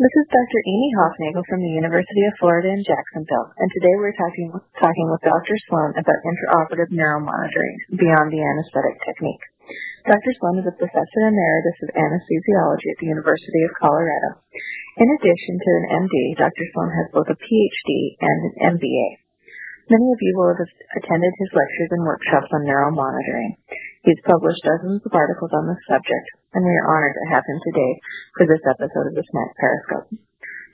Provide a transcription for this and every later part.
This is Dr. Amy Hoefnagel from the University of Florida in Jacksonville, and today we're talking, talking with Dr. Sloan about intraoperative neuromonitoring beyond the anesthetic technique. Dr. Sloan is a professor emeritus of anesthesiology at the University of Colorado. In addition to an MD, Dr. Sloan has both a PhD and an MBA. Many of you will have attended his lectures and workshops on neuromonitoring. He's published dozens of articles on this subject, and we are honored to have him today for this episode of the SNACC Periscope.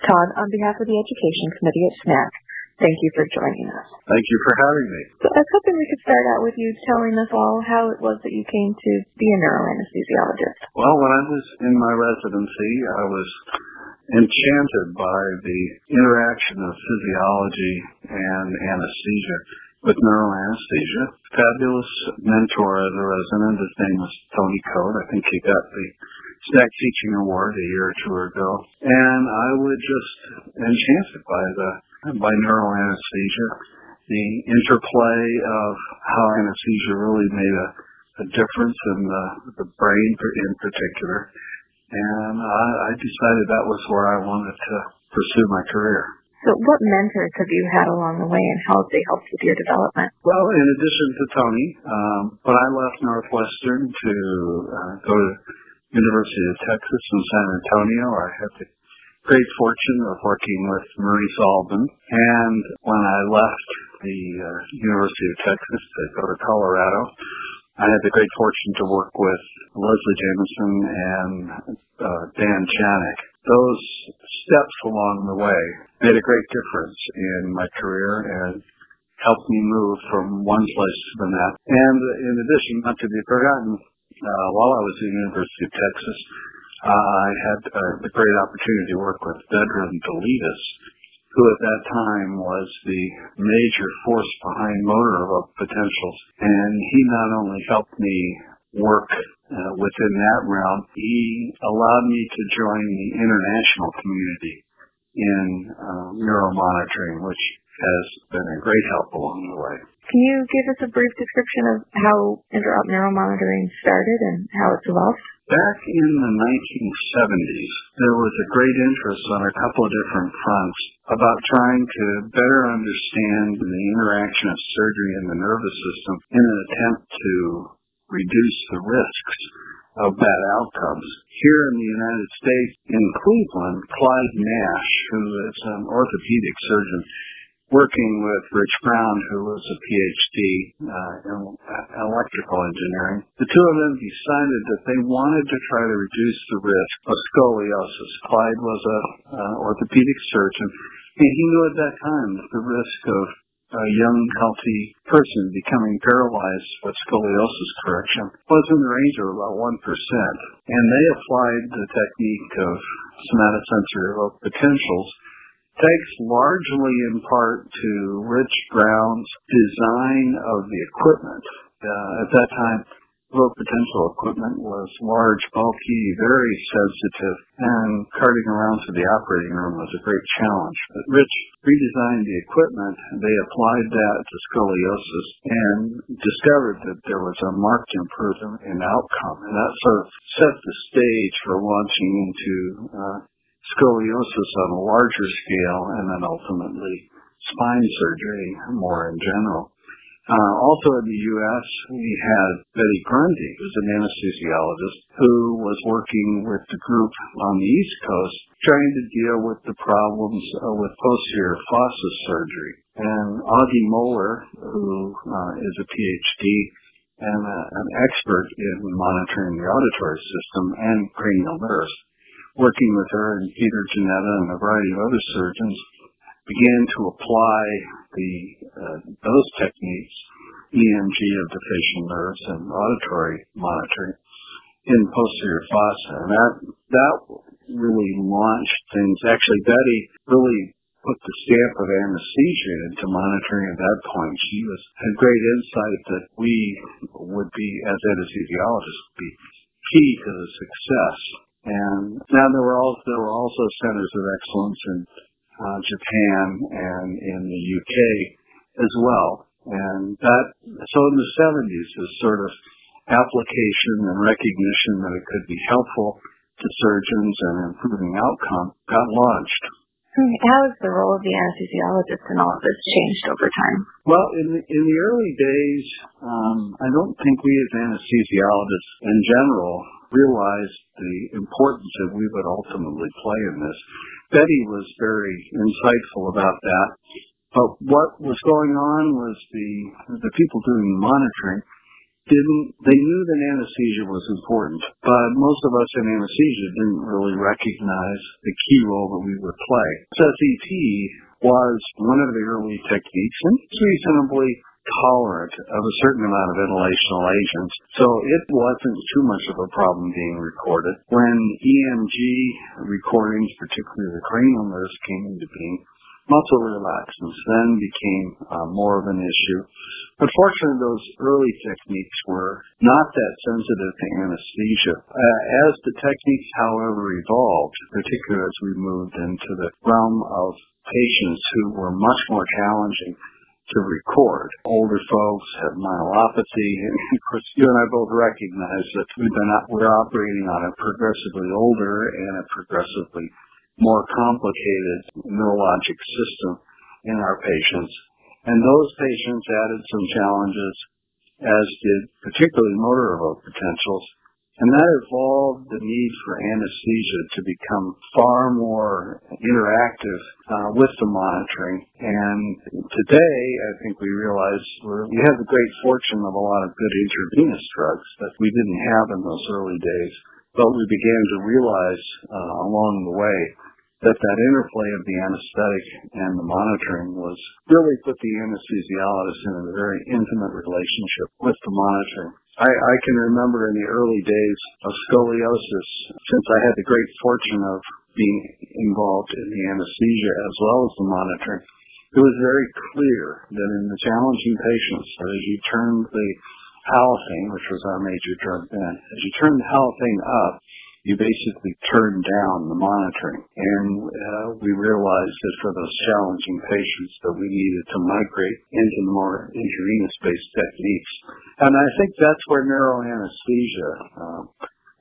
Todd, on behalf of the Education Committee at SNACC, thank you for joining us. Thank you for having me. So I was hoping we could start out with you telling us all how it was that you came to be a neuroanesthesiologist. Well, when I was in my residency, I was enchanted by the interaction of physiology and anesthesia with neuroanesthesia. Fabulous mentor as a resident. His name was Tony Code. I think he got the SNACC Teaching Award a year or two ago. And I was just enchanted by the by neuroanesthesia, the interplay of how anesthesia really made a, a difference in the, the brain in particular and I, I decided that was where I wanted to pursue my career. So what mentors have you had along the way and how have they helped with your development? Well, in addition to Tony, um, when I left Northwestern to uh, go to University of Texas in San Antonio, I had the great fortune of working with Maurice Albin. And when I left the uh, University of Texas to go to Colorado, I had the great fortune to work with Leslie Jameson and uh, Dan Janik. Those steps along the way made a great difference in my career and helped me move from one place to the next. And in addition, not to be forgotten, uh, while I was at the University of Texas, uh, I had uh, the great opportunity to work with Vedran Deletis, who at that time was the major force behind motor potentials. And he not only helped me work uh, within that realm, he allowed me to join the international community in uh, neuromonitoring, which has been a great help along the way. Can you give us a brief description of how intraop neuromonitoring started and how it's evolved? Back in the 1970s, there was a great interest on a couple of different fronts about trying to better understand the interaction of surgery and the nervous system in an attempt to reduce the risks of bad outcomes. Here in the United States, in Cleveland, Clyde Nash, who is an orthopedic surgeon, working with Rich Brown, who was a PhD uh, in electrical engineering. The two of them decided that they wanted to try to reduce the risk of scoliosis. Clyde was an uh, orthopedic surgeon, and he knew at that time that the risk of a young, healthy person becoming paralyzed with scoliosis correction was in the range of about 1%. And they applied the technique of somatosensory evoked potentials thanks largely in part to Rich Brown's design of the equipment. Uh, at that time, low potential equipment was large, bulky, very sensitive, and carting around to the operating room was a great challenge. But Rich redesigned the equipment, they applied that to scoliosis, and discovered that there was a marked improvement in outcome. And that sort of set the stage for launching into uh, scoliosis on a larger scale and then ultimately spine surgery more in general. Uh, also in the U.S., we had Betty Grundy, who's an anesthesiologist, who was working with the group on the East Coast trying to deal with the problems uh, with posterior fossa surgery. And Augie Moeller, who uh, is a PhD and a, an expert in monitoring the auditory system and cranial nerves, working with her and Peter Jannetta and a variety of other surgeons, began to apply the uh, those techniques, EMG of the facial nerves and auditory monitoring in posterior fossa. And that that really launched things. Actually, Betty really put the stamp of anesthesia into monitoring at that point. She was had great insight that we would be, as anesthesiologists, be key to the success and now there were also there were also centers of excellence in Japan and in the UK as well. And that so in the 70s this sort of application and recognition that it could be helpful to surgeons and improving outcome got launched. How has the role of the anesthesiologist in all of this changed over time? Well, in the, in the early days, um, I don't think we as anesthesiologists in general realized the importance that we would ultimately play in this. Betty was very insightful about that. But what was going on was the the people doing the monitoring didn't they knew that anesthesia was important, but most of us in anesthesia didn't really recognize the key role that we would play. SEP was one of the early techniques and it's reasonably tolerant of a certain amount of inhalational agents. So it wasn't too much of a problem being recorded. When EMG recordings, particularly the cranial nerves, came into being, muscle relaxants then became uh, more of an issue. But fortunately, those early techniques were not that sensitive to anesthesia. Uh, as the techniques, however, evolved, particularly as we moved into the realm of patients who were much more challenging to record. Older folks have myelopathy, and of course, you and I both recognize that been we're operating on a progressively older and a progressively more complicated neurologic system in our patients. And those patients added some challenges, as did particularly motor evoked potentials. And that evolved the need for anesthesia to become far more interactive uh, with the monitoring. And today, I think we realize we have the great fortune of a lot of good intravenous drugs that we didn't have in those early days. But we began to realize uh, along the way that that interplay of the anesthetic and the monitoring was really put the anesthesiologist in a very intimate relationship with the monitoring. I, I can remember in the early days of scoliosis, since I had the great fortune of being involved in the anesthesia as well as the monitoring, it was very clear that in the challenging patients, as you turned the halothane, which was our major drug then, as you turned the halothane up, you basically turn down the monitoring. And uh, we realized that for those challenging patients that we needed to migrate into more intravenous-based techniques. And I think that's where neuroanesthesia uh,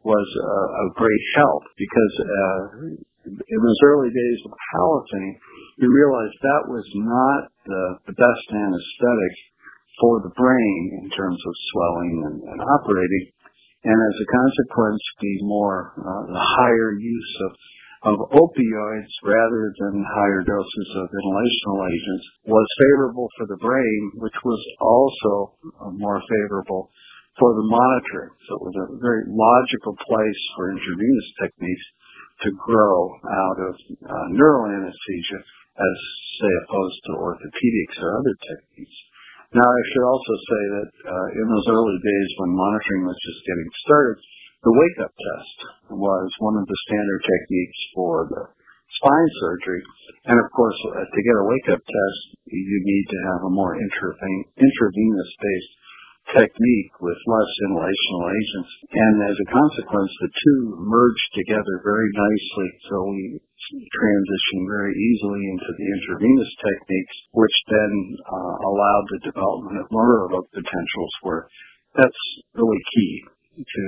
was a, a great help because uh, in those early days of halothane, we realized that was not the, the best anesthetic for the brain in terms of swelling and, and operating and as a consequence, the more uh, the higher use of of opioids rather than higher doses of inhalational agents was favorable for the brain, which was also uh, more favorable for the monitoring. So it was a very logical place for intravenous techniques to grow out of uh, neural anesthesia as, say, opposed to orthopedics or other techniques. Now, I should also say that uh, in those early days when monitoring was just getting started, the wake-up test was one of the standard techniques for the spine surgery. And of course, uh, to get a wake-up test, you need to have a more intravenous-based technique with less inhalational agents. And as a consequence, the two merged together very nicely. So we transition very easily into the intravenous techniques, which then uh, allowed the development of motor evoked potentials where that's really key to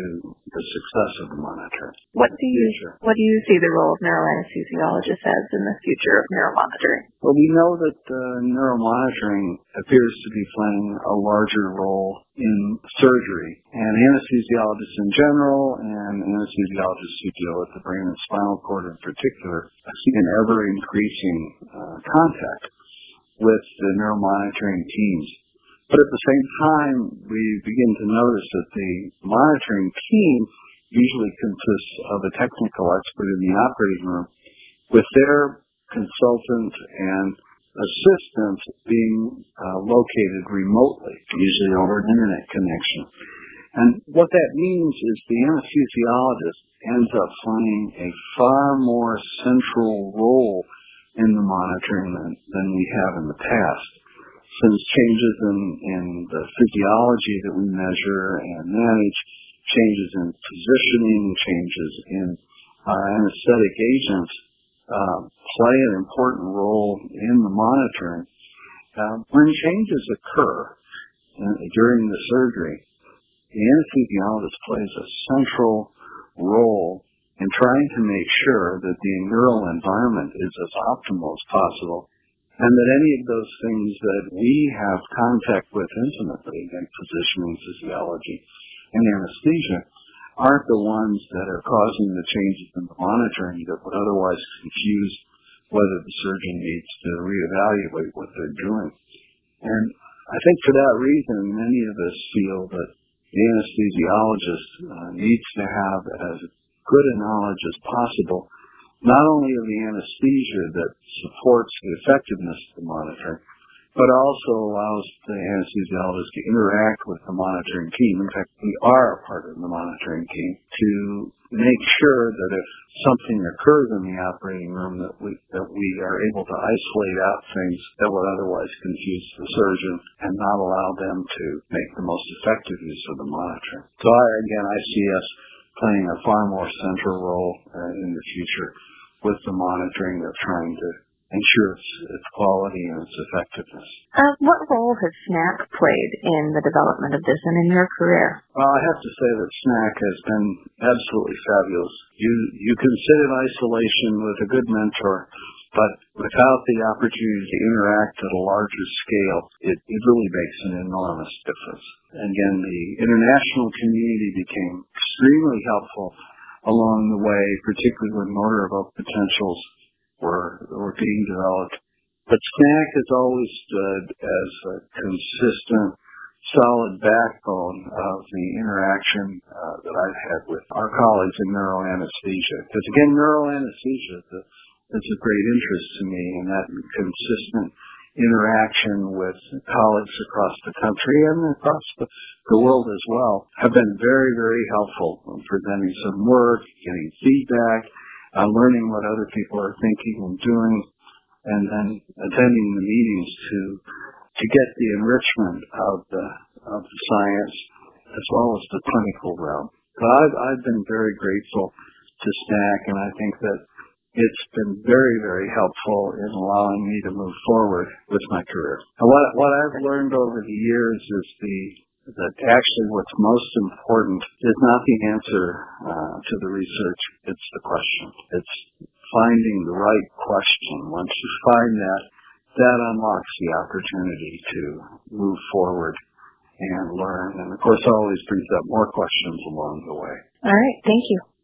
the success of the monitor. What do you what do you see the role of neuroanesthesiologists as in the future of neuromonitoring? Well, we know that uh, neuromonitoring appears to be playing a larger role in surgery, and anesthesiologists in general, and anesthesiologists who deal with the brain and spinal cord in particular, see an ever increasing uh, contact with the neuromonitoring teams. But at the same time, we begin to notice that the monitoring team usually consists of a technical expert in the operating room with their consultant and assistant being uh, located remotely, usually over an internet connection. And what that means is the anesthesiologist ends up playing a far more central role in the monitoring than, than we have in the past since changes in, in the physiology that we measure and manage, changes in positioning, changes in uh, anesthetic agents uh, play an important role in the monitoring. Uh, when changes occur in, during the surgery, the anesthesiologist plays a central role in trying to make sure that the neural environment is as optimal as possible and that any of those things that we have contact with intimately, like positioning physiology and anesthesia, aren't the ones that are causing the changes in the monitoring that would otherwise confuse whether the surgeon needs to reevaluate what they're doing. And I think for that reason, many of us feel that the anesthesiologist uh, needs to have as good a knowledge as possible not only of the anesthesia that supports the effectiveness of the monitoring, but also allows the anesthesiologist to interact with the monitoring team. In fact, we are a part of the monitoring team to make sure that if something occurs in the operating room that we that we are able to isolate out things that would otherwise confuse the surgeon and not allow them to make the most effective use of the monitoring. So I, again, I see us playing a far more central role uh, in the future with the monitoring of trying to ensure its, its quality and its effectiveness. Uh, what role has SNACC played in the development of this and in your career? Well, I have to say that SNACC has been absolutely fabulous. You you can sit in isolation with a good mentor, but without the opportunity to interact at a larger scale, it, it really makes an enormous difference. And again, the international community became extremely helpful along the way, particularly when motor evoked potentials were, were being developed. But SNACC has always stood as a consistent, solid backbone of the interaction uh, that I've had with our colleagues in neuroanesthesia. Because again, neuroanesthesia is is a great interest to me, and that consistent interaction with colleagues across the country and across the, the world as well have been very, very helpful in presenting some work, getting feedback, uh, learning what other people are thinking and doing, and then attending the meetings to to get the enrichment of the of the science as well as the clinical realm. So I've I've been very grateful to SNACC, and I think that it's been very, very helpful in allowing me to move forward with my career. And what, what I've learned over the years is the that actually what's most important is not the answer uh, to the research, it's the question. It's finding the right question. Once you find that, that unlocks the opportunity to move forward and learn. And of course, always brings up more questions along the way. All right. Thank you.